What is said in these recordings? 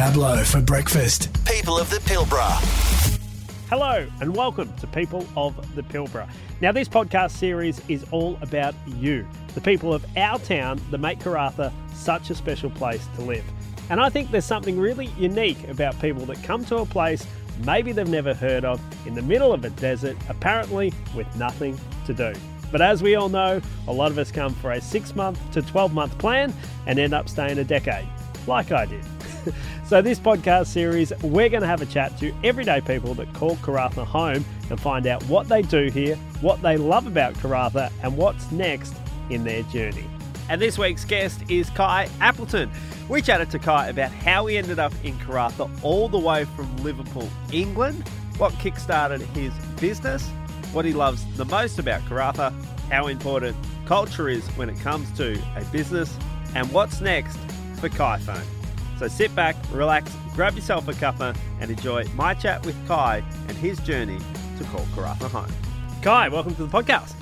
Pablo for breakfast. People of the Pilbara. Hello and welcome to People of the Pilbara. Now, this podcast series is all about you, the people of our town that make Karratha such a special place to live. And I think there's something really unique about people that come to a place maybe they've never heard of in the middle of a desert, apparently with nothing to do. But as we all know, a lot of us come for a six month to 12 month plan and end up staying a decade, like I did. so, this podcast series, we're going to have a chat to everyday people that call Karratha home and find out what they do here, what they love about Karratha, and what's next in their journey. And this week's guest is Kye Appleton. We chatted to Kye about how he ended up in Karratha all the way from Liverpool, England, what kickstarted his business, what he loves the most about Karratha, how important culture is when it comes to a business, and what's next for Kiphone. So sit back, relax, grab yourself a cuppa, and enjoy my chat with Kye and his journey to call Karratha home. Kye, welcome to the podcast.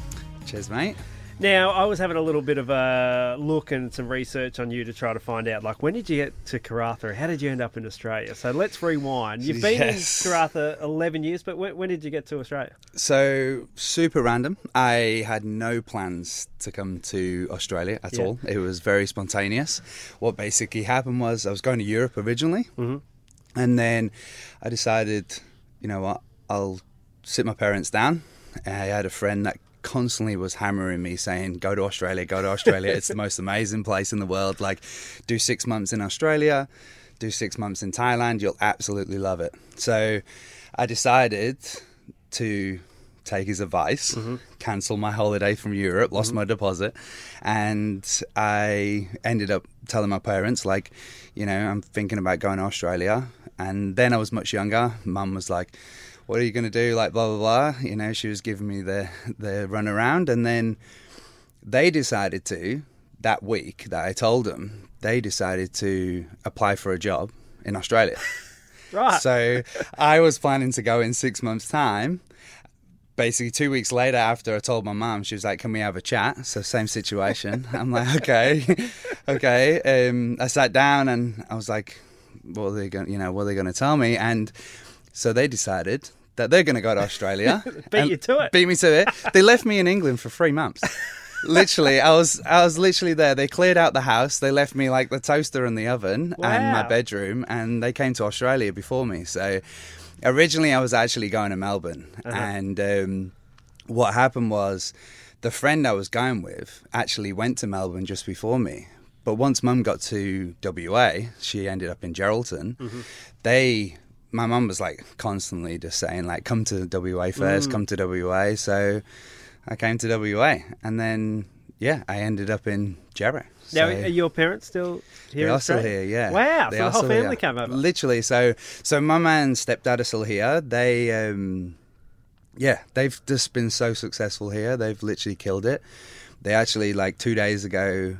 Cheers, mate. Now, I was having a little bit of a look and some research on you to try to find out, like, when did you get to Karratha? How did you end up in Australia? So let's rewind. You've been Yes. in Karratha 11 years, but when, when did you get to Australia? So, super random. I had no plans to come to Australia at Yeah. all. It was very spontaneous. What basically happened was I was going to Europe originally, Mhm. and then I decided, you know what, I'll sit my parents down. I had a friend that constantly was hammering me saying go to australia go to australia. It's the most amazing place in the world. Like do six months in australia do six months in thailand you'll absolutely love it. So i decided to take his advice, mm-hmm. cancel my holiday from Europe, lost mm-hmm. my deposit, and I ended up telling my parents, like, you know, I'm thinking about going to Australia. And then I was much younger. Mum was like, "What are you going to do?" Like, blah blah blah. You know, she was giving me the the run around, and then they decided to that week that I told them they decided to apply for a job in Australia. Right. So I was planning to go in six months' time. Basically, two weeks later, after I told my mum, she was like, "Can we have a chat?" So same situation. I'm like, "Okay, okay." Um, I sat down and I was like, "What are they going? You know, what are they going to tell me?" And so they decided that they're going to go to Australia. Beat you to it. Beat me to it. They left me in England for three months. literally, I was I was literally there. They cleared out the house. They left me like the toaster and the oven and my bedroom, and they came to Australia before me. So originally, I was actually going to Melbourne, and um, what happened was the friend I was going with actually went to Melbourne just before me. But once Mum got to WA, she ended up in Geraldton. They my mum was like constantly just saying like come to WA first, come to WA. So I came to WA and then yeah, I ended up in now, So- are your parents still here they are still here, yeah. Wow, They so the whole family here. came over. Literally, so so mum and stepdad are still here. They um yeah, they've just been so successful here. They've literally killed it. They actually like 2 days ago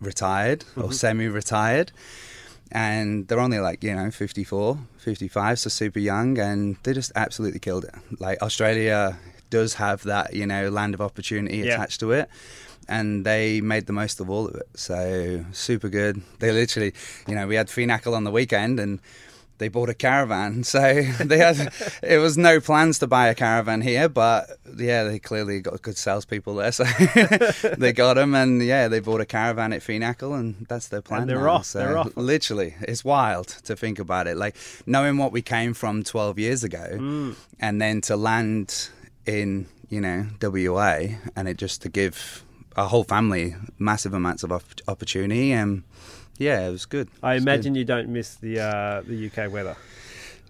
retired Mm-hmm. or semi-retired. And they're only like, you know, 54, 55, so super young and they just absolutely killed it. Like Australia does have that, you know, land of opportunity Yeah. attached to it and they made the most of all of it. So super good. They literally, you know, we had Finacle on the weekend and they bought a caravan. So they had, it was no plans to buy a caravan here, but yeah, they clearly got good salespeople there. So they got them and yeah, they bought a caravan at Finacle and that's their plan. And they're now. off, So they're off. Literally, it's wild to think about it. Like knowing what we came from 12 years ago Mm. and then to land in, you know, WA and it just to give our whole family massive amounts of opportunity and yeah, it was good. I was imagine you don't miss the uh, the UK weather.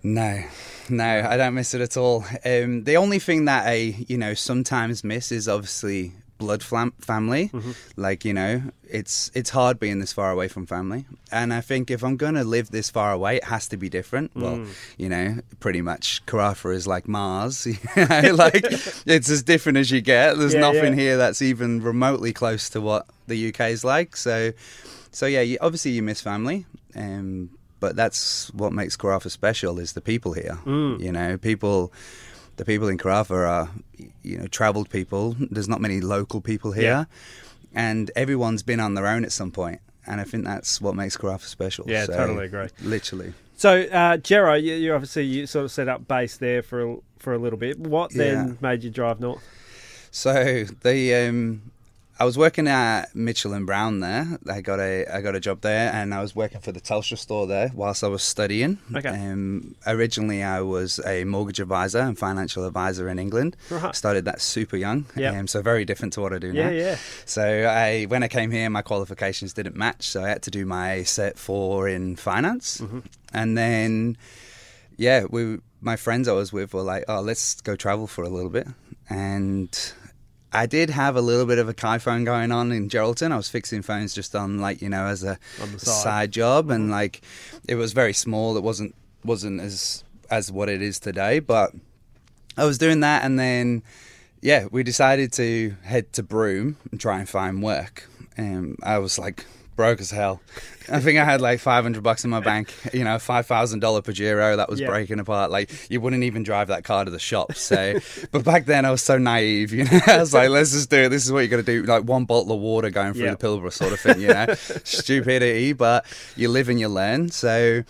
No, no, I don't miss it at all. Um, the only thing that I, you know, sometimes miss is obviously blood flam- family. Like, you know, it's it's hard being this far away from family. And I think if I'm going to live this far away, it has to be different. Well, you know, pretty much Karratha is like Mars. you know, like it's as different as you get. There's Yeah, nothing yeah. here that's even remotely close to what the UK is like. So so yeah, you, obviously you miss family, um, but that's what makes Karratha special is the people here. Mm. You know, people, the people in Karratha are, you know, travelled people. There's not many local people here, and everyone's been on their own at some point. And I think that's what makes Karratha special. Yeah, So, totally agree. Literally. So, uh, Jero, you, you obviously you sort of set up base there for a, for a little bit. What then Yeah. made you drive north? So the um, I was working at Mitchell and Brown there. I got a I got a job there, and I was working for the Telstra store there whilst I was studying. Okay. Um, originally, I was a mortgage advisor and financial advisor in England. Right. Started that super young. Yep. Um, so very different to what I do Yeah, now. yeah. So I when I came here, my qualifications didn't match, so I had to do my set four in finance, Mm-hmm. and then yeah, we my friends I was with were like, oh, let's go travel for a little bit, and I did have a little bit of a Kiphone going on in Geraldton. I was fixing phones just on like you know as a the side. job, and mm-hmm. like it was very small. It wasn't wasn't as as what it is today, but I was doing that, and then yeah, we decided to head to Broome and try and find work. And I was like broke as hell. I think I had like 500 bucks in my bank, you know, $5,000 Pajero that was Yeah. breaking apart. Like, you wouldn't even drive that car to the shop. Eh? So, but back then I was so naive, you know, I was like, let's just do it. This is what you got to do. Like, one bottle of water going through Yeah. the Pilbara sort of thing, you know, stupidity, but you live and you learn. So,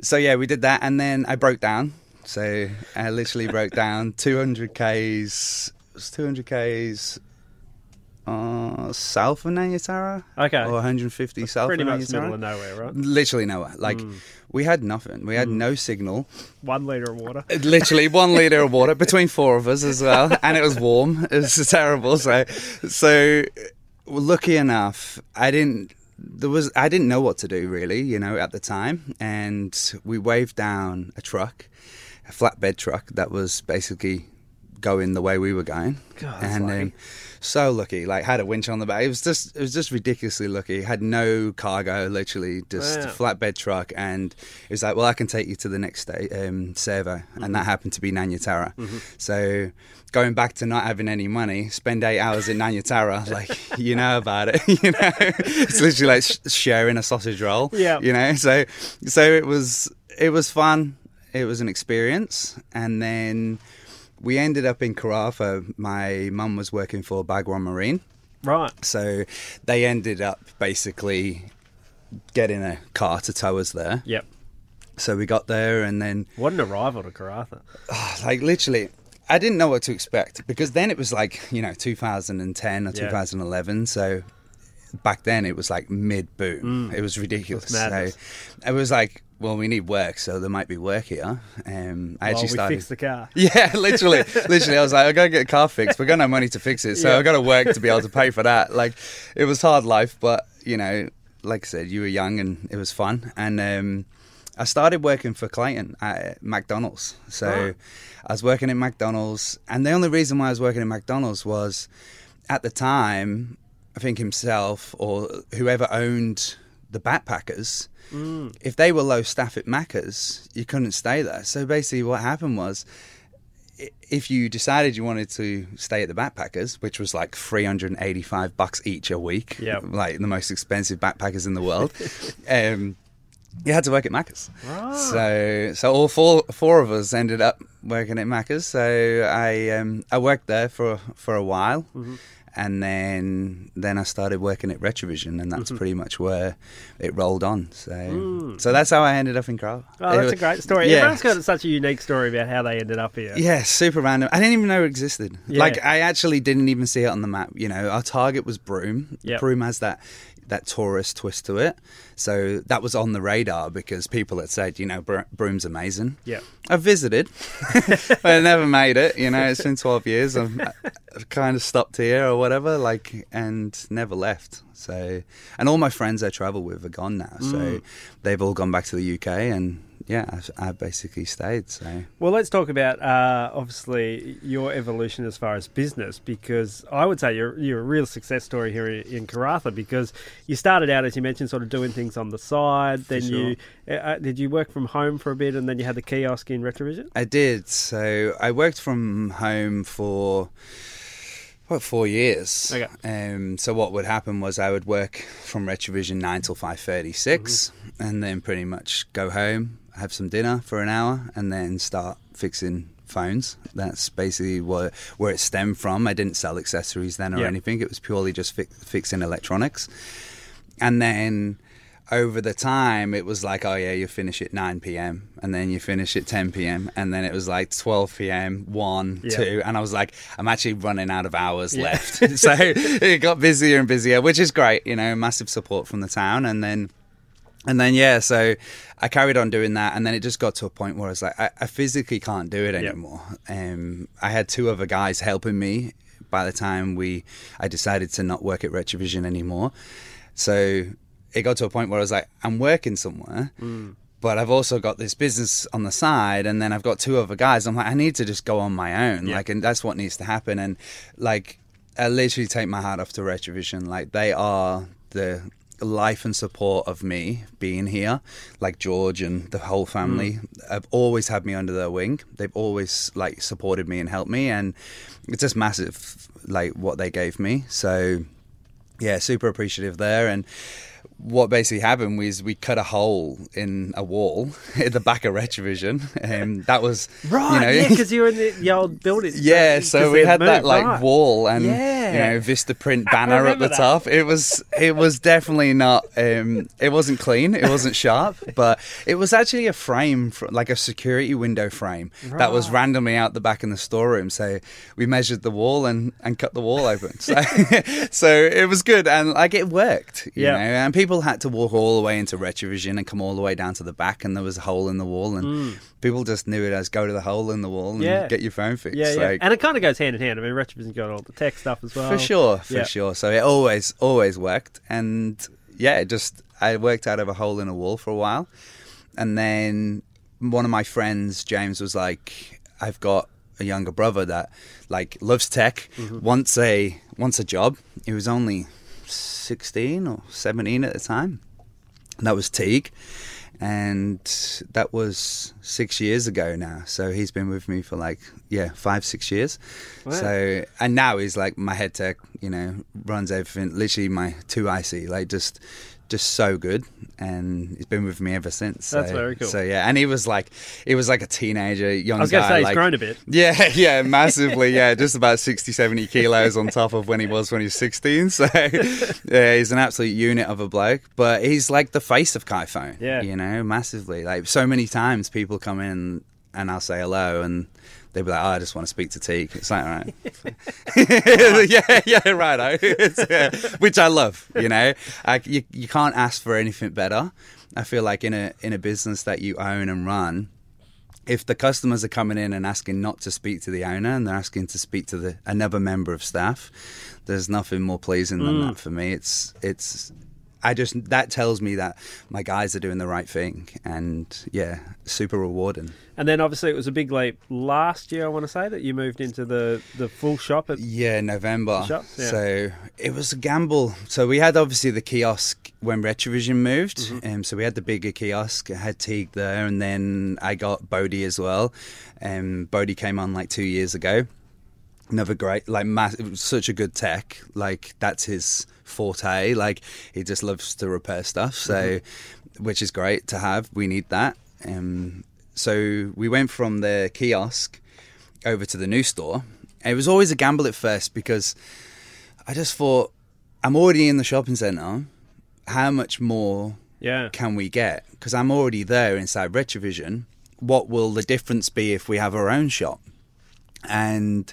so yeah, we did that. And then I broke down. So, I literally broke down 200 Ks, it was 200 Ks uh, south of Nanutarra. Okay. Or 150 south Pretty of much Nanutarra. middle of nowhere, right? Literally nowhere. Like hmm. we had nothing. We had hmm. no signal. One litre of water. Uh, literally one liter of water between four of us as well, and it was warm. It was terrible. So, so uh, lucky enough, I didn't. There was I didn't know what to do really, you know, at the time, and we waved down a truck, a flatbed truck that was basically going the way we were going, God, and lucky. So lucky. Like had a winch on the back. It was just it was just ridiculously lucky. Had no cargo, literally just Wow. a flatbed truck, and it was like, well, I can take you to the next day, um, servo, and Mm-hmm. that happened to be Nanutarra. So going back to not having any money, spend eight hours in Nanutarra, like you know about it. You know, it's literally like sh- sharing a sausage roll. Yeah. you know. So so it was it was fun. It was an experience, and then. We ended up in Karratha. My mum was working for Bhagwan Marine. Right. So they ended up basically getting a car to tow us there. Yep. So we got there and then, What an arrival to Karratha. like, literally, I didn't know what to expect because then it was like, you know, 2010 or Yeah. 2011. So back then it was like mid boom. It was ridiculous. So it was like, well, we need work, so there might be work here. Um, I Well, actually started. the car. Yeah, literally, literally. I was like, I gotta get a car fixed. We got no money to fix it, so Yeah. I got to work to be able to pay for that. Like, it was hard life, but you know, like I said, you were young and it was fun. And um, I started working for Clayton at McDonald's. So Right. I was working at McDonald's, and the only reason why I was working at McDonald's was at the time, I think himself or whoever owned the backpackers if they were low staff at Macca's, you couldn't stay there. So basically, what happened was, if you decided you wanted to stay at the backpackers, which was like three hundred and eighty-five bucks each a week, Yep. like the most expensive backpackers in the world, um, you had to work at Macca's. Right. So, so all four four of us ended up working at Macca's. So I um, I worked there for for a while, Mm-hmm. And then then I started working at Retrovision, and that's pretty much where it rolled on. So so that's how I ended up in. Mm. Oh, that's a great story. Yeah. Everyone's got such a unique story about how they ended up here. Yeah, super random. I didn't even know it existed. Yeah. Like I actually didn't even see it on the map. You know, our target was Broome. Yep. Broome has that that tourist twist to it, so that was on the radar because people had said, you know, Bro- Broome's amazing. Yeah. I visited, but I never made it. You know, it's been twelve years. I've, I've kind of stopped here or whatever, like, and never left. So, and all my friends I travel with are gone now. So Mm. they've all gone back to the UK, and yeah, I've, I've basically stayed. So. Well, let's talk about uh, obviously your evolution as far as business, because I would say you're you're a real success story here in, Karratha. Because you started out, as you mentioned, sort of doing things on the side. Then you uh, uh, did you work from home for a bit, and then you had the kiosk in Retrovision. I did. So I worked from home for what four years. Okay. Um, so what would happen was I would work from Retrovision nine till five and then pretty much go home, have some dinner for an hour, and then start fixing phones. That's basically what where it stemmed from. I didn't sell accessories then or Yeah. anything. It was purely just fi- fixing electronics, and then. over the time it was like oh yeah you finish at 9 p.m and then you finish at 10 p.m and then it was like 12 p.m 1 Yeah. 2 and i was like i'm actually running out of hours Yeah. left so it got busier and busier which is great you know massive support from the town and then and then yeah so i carried on doing that and then it just got to a point where i was like i, I physically can't do it Yep. anymore um, i had two other guys helping me by the time we i decided to not work at retrovision anymore so it got to a point where i was like i'm working somewhere but I've also got this business on the side, and then I've got two other guys. I'm like, I need to just go on my own, Yeah. like, and that's what needs to happen. And like, I literally take my hat off to Retrovision. Like, they are the life and support of me being here. Like George and the whole family mm. have always had me under their wing. They've always like supported me and helped me, and it's just massive, like what they gave me. So yeah, super appreciative there. And what basically happened was we cut a hole in a wall at the back of Retrovision, and that was Right, You know, yeah, because you were in the, the old building. yeah, so we had that like right. wall and Yeah. you know Vistaprint banner at the that. top. It was it was definitely not um it wasn't clean, it wasn't sharp, but it was actually a frame fr like a security window frame that was randomly out the back in the storeroom. So we measured the wall and and cut the wall open. So so it was good and like it worked, you Yeah. know. And people had to walk all the way into Retrovision and come all the way down to the back and there was a hole in the wall and people just knew it as go to the hole in the wall and Mm. Yeah. get your phone fixed. Yeah, yeah. Like, and it kind of goes hand in hand. I mean, Retrovision's got all the tech stuff as well. for sure, for Yeah. sure. So it always, always worked, and yeah, it just I worked out of a hole in a wall for a while, and then one of my friends, James, was like, "I've got a younger brother that like loves tech, Mm-hmm. wants a wants a job. He was only sixteen or seventeen at the time. And that was Teague." And that was six years ago now. So he's been with me for like, yeah, five, six years. Wow. So, and now he's like my head tech, you know, runs everything, literally my two IC, like just, just so good. And he's been with me ever since. That's so, very cool. So yeah, and he was like, he was like a teenager, young I was going to guy, say he's like- grown a bit. yeah, yeah, massively. Yeah, just about 60, 70 kilos on top of when he was when he was 16. So, yeah, he's an absolute unit of a bloke. But he's like the face of Kiphone. Yeah. You know, massively. Like, so many times people come in and I'll say hello and they'll be like, oh, I just want to speak to Teague. It's like, all right. yeah, yeah, right. yeah. Which I love, you know. I, you, you can't ask for anything better. I feel like in a in a business that you own and run, if the customers are coming in and asking not to speak to the owner and they're asking to speak to the another member of staff, there's nothing more pleasing than Mm. that for me. It's it's I just that tells me that my guys are doing the right thing and yeah, super rewarding. And then obviously it was a big leap last year, I want to say, that you moved into the, the full shop. At, Yeah, November. Shops, yeah. So it was a gamble. So we had obviously the kiosk when Retrovision moved. Mm-hmm. Um, so we had the bigger kiosk. I had Teague there, and then I got Bodie as well. Um, Bodie came on like two years ago. Another great, like, mass, such a good tech. Like that's his forte. Like he just loves to repair stuff. So, which is great to have. We need that. Um, so we went from the kiosk over to the new store. It was always a gamble at first because I just thought, I'm already in the shopping centre. How much more yeah. can we get? Because I'm already there inside Retrovision. What will the difference be if we have our own shop? And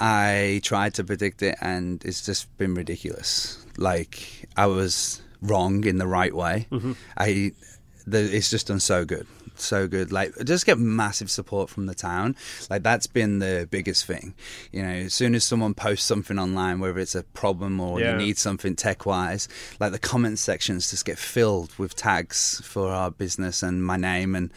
I tried to predict it, and it's just been ridiculous. Like I was wrong in the right way. Mm-hmm. I, the, it's just done so good, so good. Like just get massive support from the town. Like that's been the biggest thing. You know, as soon as someone posts something online, whether it's a problem or Yeah. you need something tech wise, like the comment sections just get filled with tags for our business and my name, and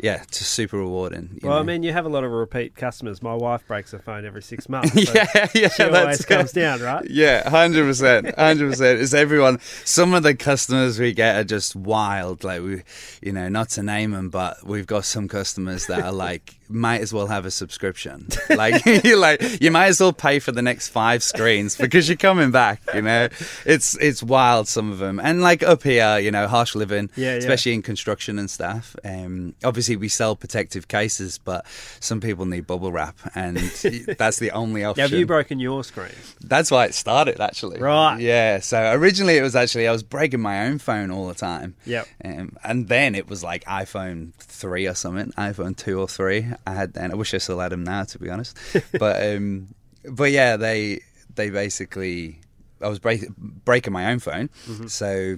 yeah, it's just super rewarding. you Well, I mean, you have a lot of repeat customers. My wife breaks her phone every six months. so yeah, yeah, She always comes down, right? Yeah, hundred percent, hundred percent. It's everyone. Some of the customers we get are just wild. Like we, you know, not to name them, but we've got some customers that are like, might as well have a subscription. Like, you like, you might as well pay for the next five screens because you're coming back. You know, it's it's wild. Some of them, and like up here, you know, harsh living, Yeah, yeah. especially in construction and stuff. Um, obviously, we sell protective cases, but some people need bubble wrap, and that's the only option. Have you broken your screen? That's why it started, actually. Right. Yeah. So originally it was actually I was breaking my own phone all the time. Yep. Um, and then it was like iPhone three or something, iPhone two or three. I had then. I wish I still had them now, to be honest. but um, but yeah, they they basically I was break, breaking my own phone, Mm-hmm. so.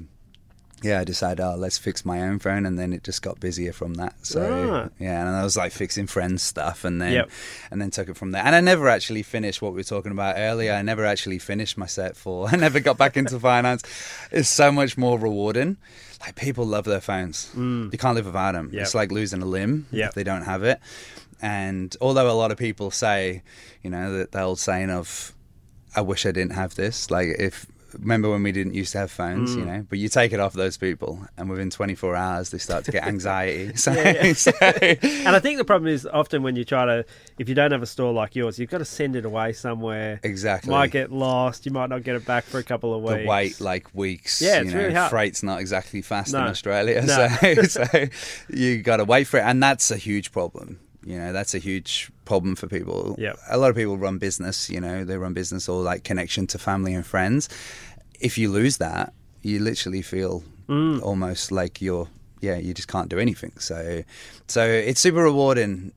Yeah, I decided, oh, let's fix my own phone, and then it just got busier from that. So Right. yeah, and I was like fixing friends' stuff, and then Yep. and then took it from there. And I never actually finished what we were talking about earlier. I never actually finished my set four. I never got back into finance. It's so much more rewarding. Like people love their phones. Mm. You can't live without them. Yep. It's like losing a limb Yep. if they don't have it. And although a lot of people say, you know, that the old saying of, "I wish I didn't have this," like if. Remember when we didn't used to have phones, Mm. you know? But you take it off those people, and within 24 hours, they start to get anxiety. So, Yeah, yeah. so- And I think the problem is often when you try to, if you don't have a store like yours, you've got to send it away somewhere. exactly. Might get lost. You might not get it back for a couple of weeks. the wait like weeks. Yeah, you it's know, really hard. Freight's not exactly fast in Australia, No. so, so you got to wait for it, and that's a huge problem. You know, that's a huge problem for people. Yep. A lot of people run business. You know, they run business or like connection to family and friends. If you lose that, you literally feel Mm. almost like you're yeah, you just can't do anything. So, so it's super rewarding,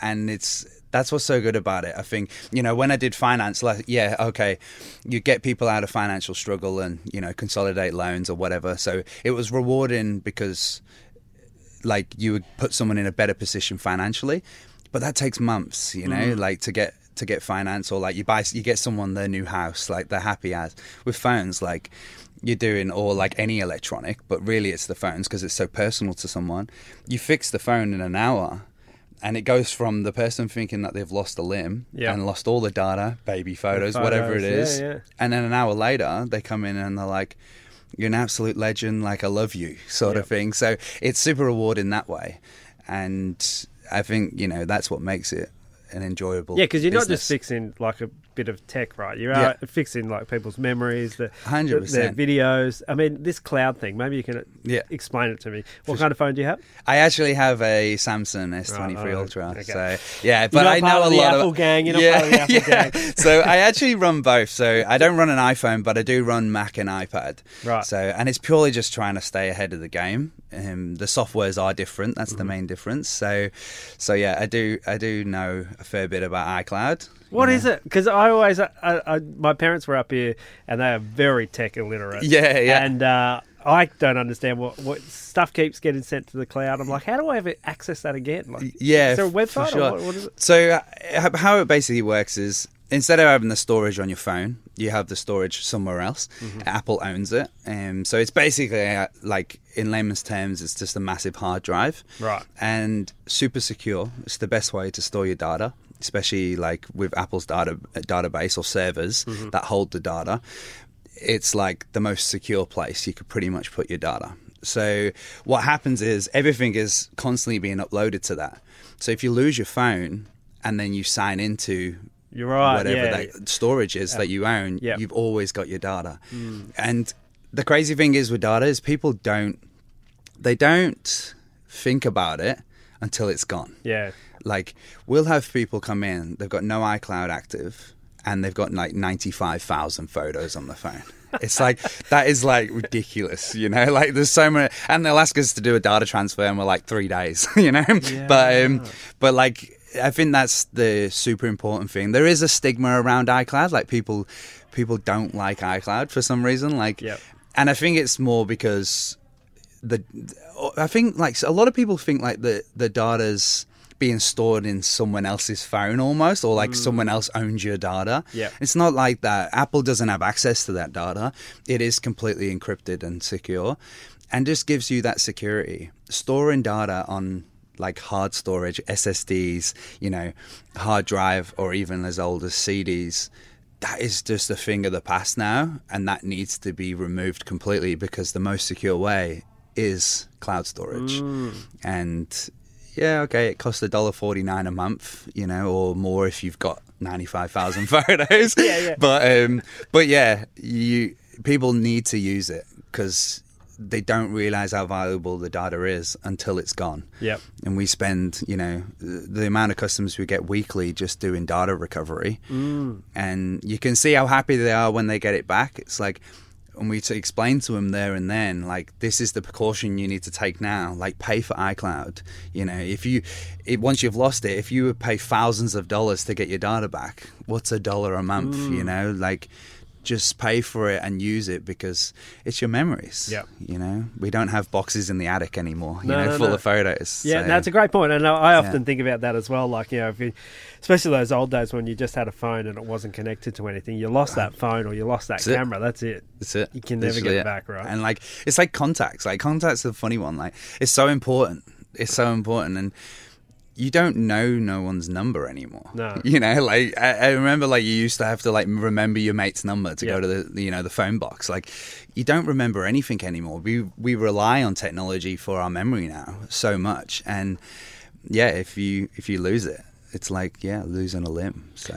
and it's that's what's so good about it. I think you know when I did finance, like yeah, okay, you get people out of financial struggle and you know consolidate loans or whatever. So it was rewarding because like you would put someone in a better position financially, but that takes months, you know, mm. like to get to get finance or like you buy you get someone their new house, like they're happy as with phones, like you're doing or like any electronic, but really it's the phones because it's so personal to someone. You fix the phone in an hour. And it goes from the person thinking that they've lost a limb Yeah. and lost all the data, baby photos, whatever it is, yeah, yeah. and then an hour later they come in and they're like, "You're an absolute legend, like I love you," sort Yep. of thing. So it's super rewarding that way, and I think you know that's what makes it an enjoyable. Yeah, because you're not just fixing like a bit of tech, right? You Yeah. are fixing like people's memories, the, Hundred the- their videos. I mean, this cloud thing. Maybe you can Yeah. explain it to me. What kind of phone do you have? I actually have a Samsung S23 Right, oh, Ultra, okay. so yeah, but I know a lot Apple of gang, you're not yeah, part of the Apple yeah. gang. so I actually run both. So I don't run an iPhone, but I do run Mac and iPad. Right. So and it's purely just trying to stay ahead of the game. Um, the softwares are different. That's Mm-hmm. the main difference. So, so yeah, I do I do know a fair bit about iCloud. What is it? Because I always, I, I, my parents were up here and they are very tech illiterate. Yeah, yeah. And uh, I don't understand what, what stuff keeps getting sent to the cloud. I'm like, how do I ever access that again? Like, Yeah, is there a for website sure. or what, it? So uh, how it basically works is instead of having the storage on your phone, you have the storage somewhere else. Mm-hmm. Apple owns it, um, so it's basically uh, like in layman's terms, it's just a massive hard drive, Right. And super secure. It's the best way to store your data, especially like with Apple's data database or servers Mm-hmm. that hold the data. It's like the most secure place you could pretty much put your data. So what happens is everything is constantly being uploaded to that. So if you lose your phone and then you sign into You're right. whatever yeah. that storage is that you own, Yeah. You've always got your data. And the crazy thing is with data is people don't they don't think about it until it's gone. yeah. Like we'll have people come in, they've got no iCloud active and they've got like 95,000 photos on the phone. It's like that is like ridiculous, you know. Like there's so many, and they'll ask us to do a data transfer, and we're like three days, you know. But um, but like I think that's the super important thing. There is a stigma around iCloud, like people people don't like iCloud for some reason, like, Yep. and I think it's more because the I think like a lot of people think like the the data's being stored in someone else's phone almost or like someone else owns your data. Yeah. It's not like that. Apple doesn't have access to that data. It is completely encrypted and secure and just gives you that security. Storing data on like hard storage, SSDs, you know, hard drive or even as old as CDs that is just a thing of the past now, and that needs to be removed completely because the most secure way is cloud storage, Mm. and yeah, okay, it costs a dollar forty nine a month, you know, or more if you've got ninety five thousand photos. Yeah, yeah. But um, but yeah, you people need to use it because they don't realize how valuable the data is until it's gone. Yep. And we spend, you know, the the amount of customers we get weekly just doing data recovery, Mm. and you can see how happy they are when they get it back. It's like, and we to explain to them there and then, like, this is the precaution you need to take now. Like, pay for iCloud. You know, if you, it, once you've lost it, if you would pay thousands of dollars to get your data back, what's a dollar a month? Mm. You know, like. Just pay for it and use it because it's your memories. Yeah. You know, we don't have boxes in the attic anymore. You No, know, no, full no. of photos. Yeah, So- that's a great point, and I I often Yeah. think about that as well. Like you know, if you, especially those old days when you just had a phone and it wasn't connected to anything, you lost that phone or you lost that That's it. camera. That's it. That's it. You can never Literally get it it. back, right? And like it's like contacts. Like contacts are the funny one. Like it's so important. It's so important, and you don't know no one's number anymore. No. You know, like I, I remember, like you used to have to like remember your mate's number to Yeah. go to the you know the phone box. Like you don't remember anything anymore. We we rely on technology for our memory now so much, and yeah, if you if you lose it, it's like yeah, losing a limb. So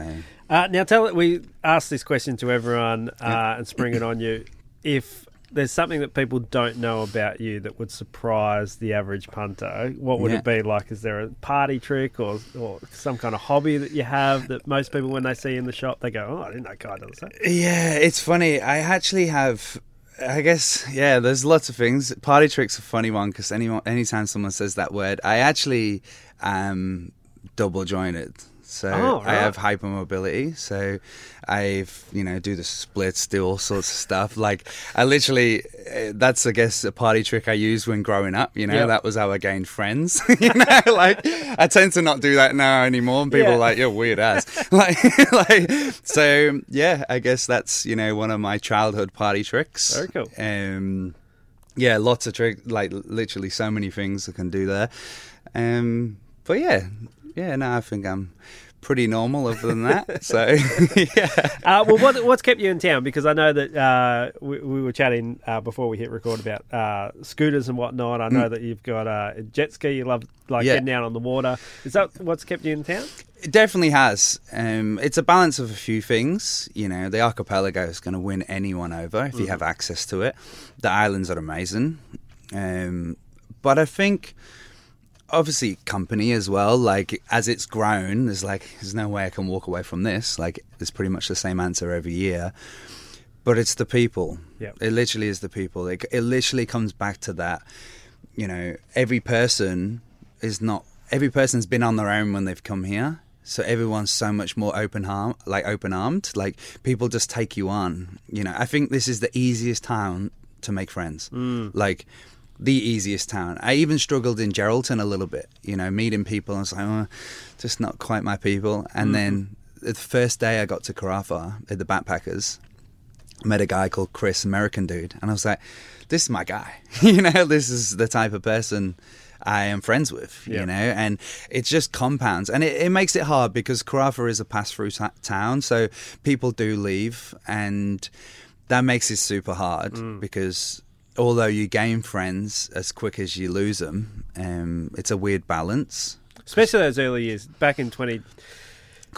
Uh, now, tell it. We ask this question to everyone uh, and spring it on you. If there's something that people don't know about you that would surprise the average punter, what would Yeah. it be? Like, is there a party trick or, or some kind of hobby that you have that most people, when they see in the shop, they go, "Oh, I didn't know Kye does that." Yeah, it's funny. I actually have. I guess yeah. There's lots of things. Party tricks a funny one because anyone, anytime someone says that word, I actually am double jointed. So Oh, I have hypermobility. So I've you know do the splits, do all sorts of stuff. Like I literally, eh, that's I guess a party trick I used when growing up. You know Yep. that was how I gained friends. you know, like I tend to not do that now anymore. And people Yeah. are like you're weird ass. like like so yeah. I guess that's you know one of my childhood party tricks. Very cool. Um, yeah, lots of tricks. Like literally so many things I can do there. Um, but yeah, yeah. No, I think I'm pretty normal other than that. so yeah. Uh, well, what, what's kept you in town? Because I know that uh, we, we were chatting uh, before we hit record about uh, scooters and whatnot. I know that you've got a jet ski. You love like Mm. Yeah. getting out on the water. Is that what's kept you in town? It definitely has. Um, it's a balance of a few things. You know, the archipelago is going to win anyone over if you have access to it. The islands are amazing. Um, but I think, obviously, company as well. Like, as it's grown, there's like, there's no way I can walk away from this. Like, it's pretty much the same answer every year. But it's the people. Yep. It literally is the people. It, it literally comes back to that. You know, every person is not. Every person's been on their own when they've come here. So everyone's so much more open arm, like open armed. Like people just take you on. You know, I think this is the easiest town to make friends. Mm. Like the easiest town. I even struggled in Geraldton a little bit. You know, meeting people. I was like, oh, just not quite my people. And then the first day I got to Karratha at the Backpackers, met a guy called Chris, American dude, and I was like, "This is my guy." you know, this is the type of person I am friends with. Yeah. You know, and it just compounds, and it, it makes it hard because Karratha is a pass-through ta- town, so people do leave, and that makes it super hard Mm. because. Although you gain friends as quick as you lose them, um, it's a weird balance. Especially those early years back in 20, Of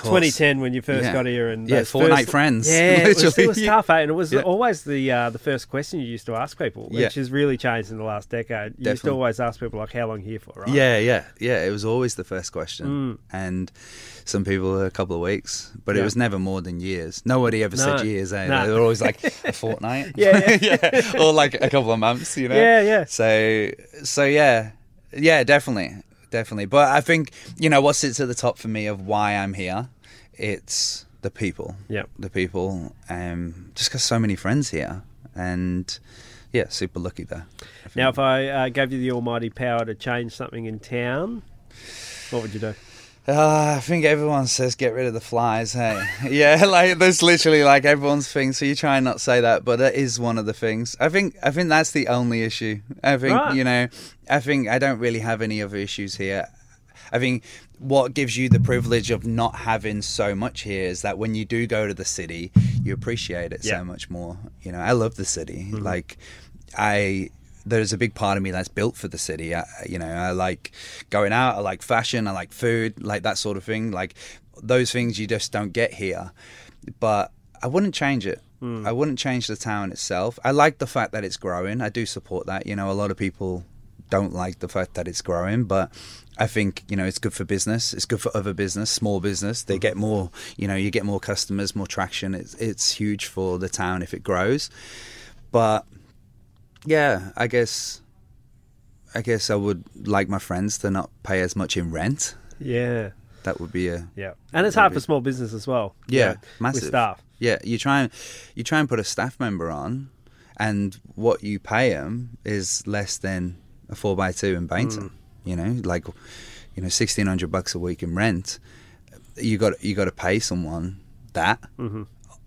course. 2010 when you first Yeah. got here and Yeah, Fortnite first- friends, Yeah, it was, it was tough, eh? and it was Yeah. always the uh, the first question you used to ask people, which Yeah. has really changed in the last decade. You used to always ask people like, "How long here for?" Right? Yeah, yeah, yeah. It was always the first question, Mm. and some people a couple of weeks, but it was never more than years. Nobody ever No. said years. Eh? No. They were always like a fortnight, Yeah, yeah, or like a couple of months. You know, Yeah, yeah. So, so yeah, yeah, definitely, definitely. But I think you know what sits at the top for me of why I'm here. It's the people. Yeah, the people. Um, just got so many friends here, and yeah, super lucky there. Now, if I uh, gave you the almighty power to change something in town, what would you do? Uh, I think everyone says get rid of the flies. Hey, yeah, like that's literally like everyone's thing. So you try and not say that, but that is one of the things. I think I think that's the only issue. I think Right. you know, I think I don't really have any other issues here. I think what gives you the privilege of not having so much here is that when you do go to the city, you appreciate it Yeah. so much more. You know, I love the city. Like, I there's a big part of me that's built for the city. I, you know, I like going out. I like fashion. I like food, like that sort of thing. Like those things you just don't get here. But I wouldn't change it. Hmm. I wouldn't change the town itself. I like the fact that it's growing. I do support that. You know, a lot of people don't like the fact that it's growing, but I think you know it's good for business. It's good for other business, small business. They get more. You know, you get more customers, more traction. It's it's huge for the town if it grows. But yeah, I guess I guess I would like my friends to not pay as much in rent. Yeah. That would be a Yeah. And it's hard for small business as well. Yeah, know, massive. With staff. Yeah, you try and you try and put a staff member on, and what you pay them is less than a four by two in Baynton. Mm. You know, like you know, sixteen hundred bucks a week in rent. You got you got to pay someone that, mm-hmm.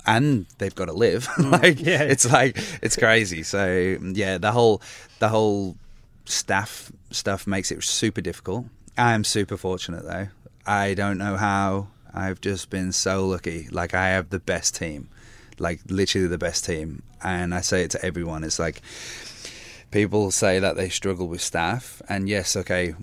And they've got to live. Mm. like Yeah. it's like it's crazy. So yeah, the whole the whole staff stuff makes it super difficult. I am super fortunate though. I don't know how. I've just been so lucky. Like I have the best team, like literally the best team, and I say it to everyone. It's like people say that they struggle with staff, and yes, okay,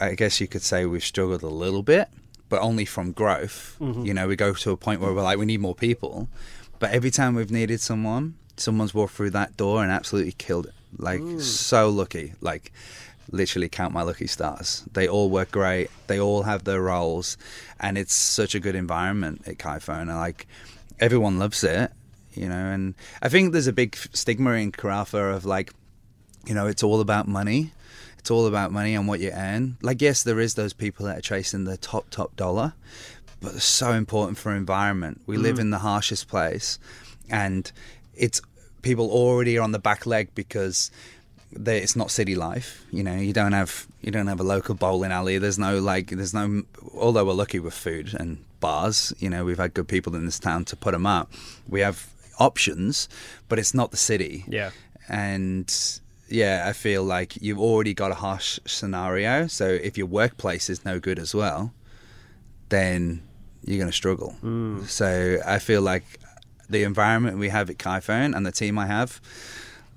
I guess you could say we've struggled a little bit, but only from growth. Mm-hmm. You know, we go to a point where we're like, we need more people, but every time we've needed someone, someone's walked through that door and absolutely killed it. Like mm. so lucky, like literally count my lucky stars. They all work great. They all have their roles, and it's such a good environment at Kiphone. And uh, like everyone loves it, you know. And I think there's a big stigma in Karratha of like, you know, it's all about money. It's all about money and what you earn. Like, yes, there is those people that are chasing the top top dollar, but it's so important for environment. We live mm. in the harshest place, and it's people already are on the back leg because they, it's not city life. You know, you don't have you don't have a local bowling alley. There's no like there's no. Although we're lucky with food and bars, you know, we've had good people in this town to put them up. We have options, but it's not the city Yeah. and yeah, I feel like you've already got a harsh scenario. So if your workplace is no good as well, then you're going to struggle. Mm. So I feel like the environment we have at Kiphone and the team I have,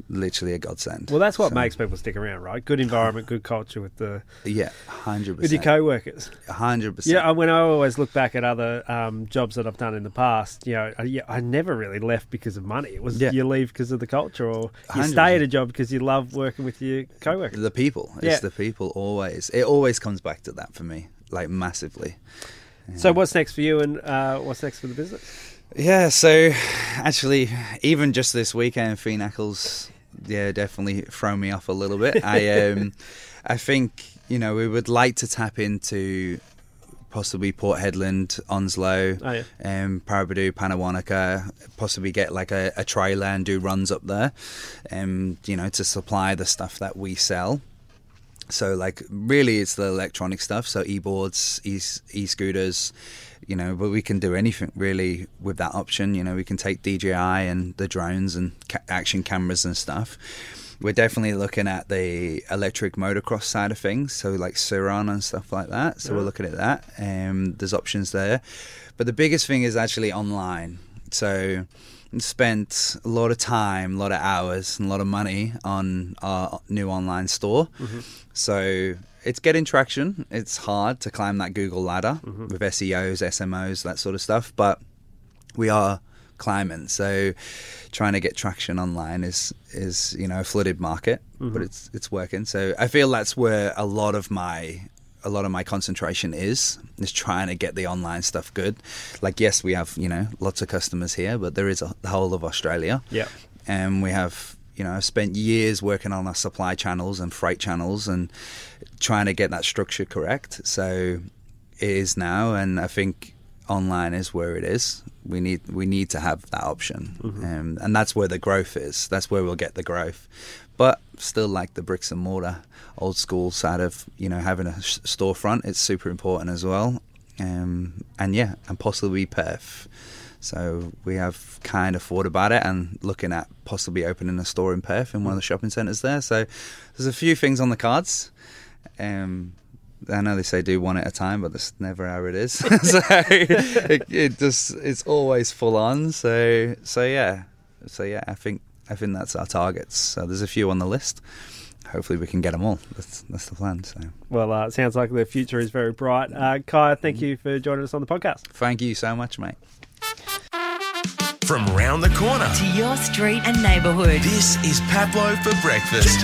literally a godsend. Well, that's what So, makes people stick around, right? Good environment, good culture with the yeah, hundred percent with your co-workers. hundred percent. Yeah, when I always look back at other um, jobs that I've done in the past, you know, I, I never really left because of money. It was Yeah. you leave because of the culture, or you 100%. stay at a job because you love working with your co-workers. the people. It's Yeah. the people always. It always comes back to that for me, like massively. So, what's next for you, and uh, what's next for the business? Yeah, so actually, even just this weekend, Phoenacles, yeah, definitely throw me off a little bit. I, um, I think you know we would like to tap into possibly Port Hedland, Onslow, Oh, yeah. um, Paraburdoo, Pannawonica, possibly get like a, a trailer and do runs up there, um, you know, to supply the stuff that we sell. So like really it's the electronic stuff, so e-boards, e- e-scooters, you know, but we can do anything really with that option, you know, we can take DJI and the drones and ca- action cameras and stuff. We're definitely looking at the electric motocross side of things, so like Sur-Ron and stuff like that. So we're looking at that. Um, there's options there, but the biggest thing is actually online. So spent a lot of time, a lot of hours, and a lot of money on our new online store. So it's getting traction. It's hard to climb that Google ladder mm-hmm. with E SEOs, SMOs, that sort of stuff, but we are climbing. So trying to get traction online is is you know a flooded market, but mm-hmm. it's it's working. So I feel that's where a lot of my a lot of my concentration is is trying to get the online stuff good. Like yes, we have you know lots of customers here, but there is a, the whole of Australia Yeah, and we have you know I've spent years working on our supply channels and freight channels and trying to get that structure correct. So it is now and I think online is where it is. We need we need to have that option. Um, and that's where the growth is. That's where we'll get the growth. But still like the bricks and mortar old school side of you know having a storefront it's super important as well. Um, and yeah and possibly Perth so we have kind of thought about it and looking at possibly opening a store in Perth in one of the shopping centres there. So there's a few things on the cards. Um, I know they say do one at a time, but that's never how it is. so it, it, just it's always full on. So so yeah, so yeah, I think I think that's our targets. So there's a few on the list. Hopefully we can get them all. That's that's the plan. So well, uh, it sounds like the future is very bright. Uh, Kye, thank mm-hmm. you for joining us on the podcast. Thank you so much, mate. From round the corner to your street and neighbourhood. This is Pablo for breakfast.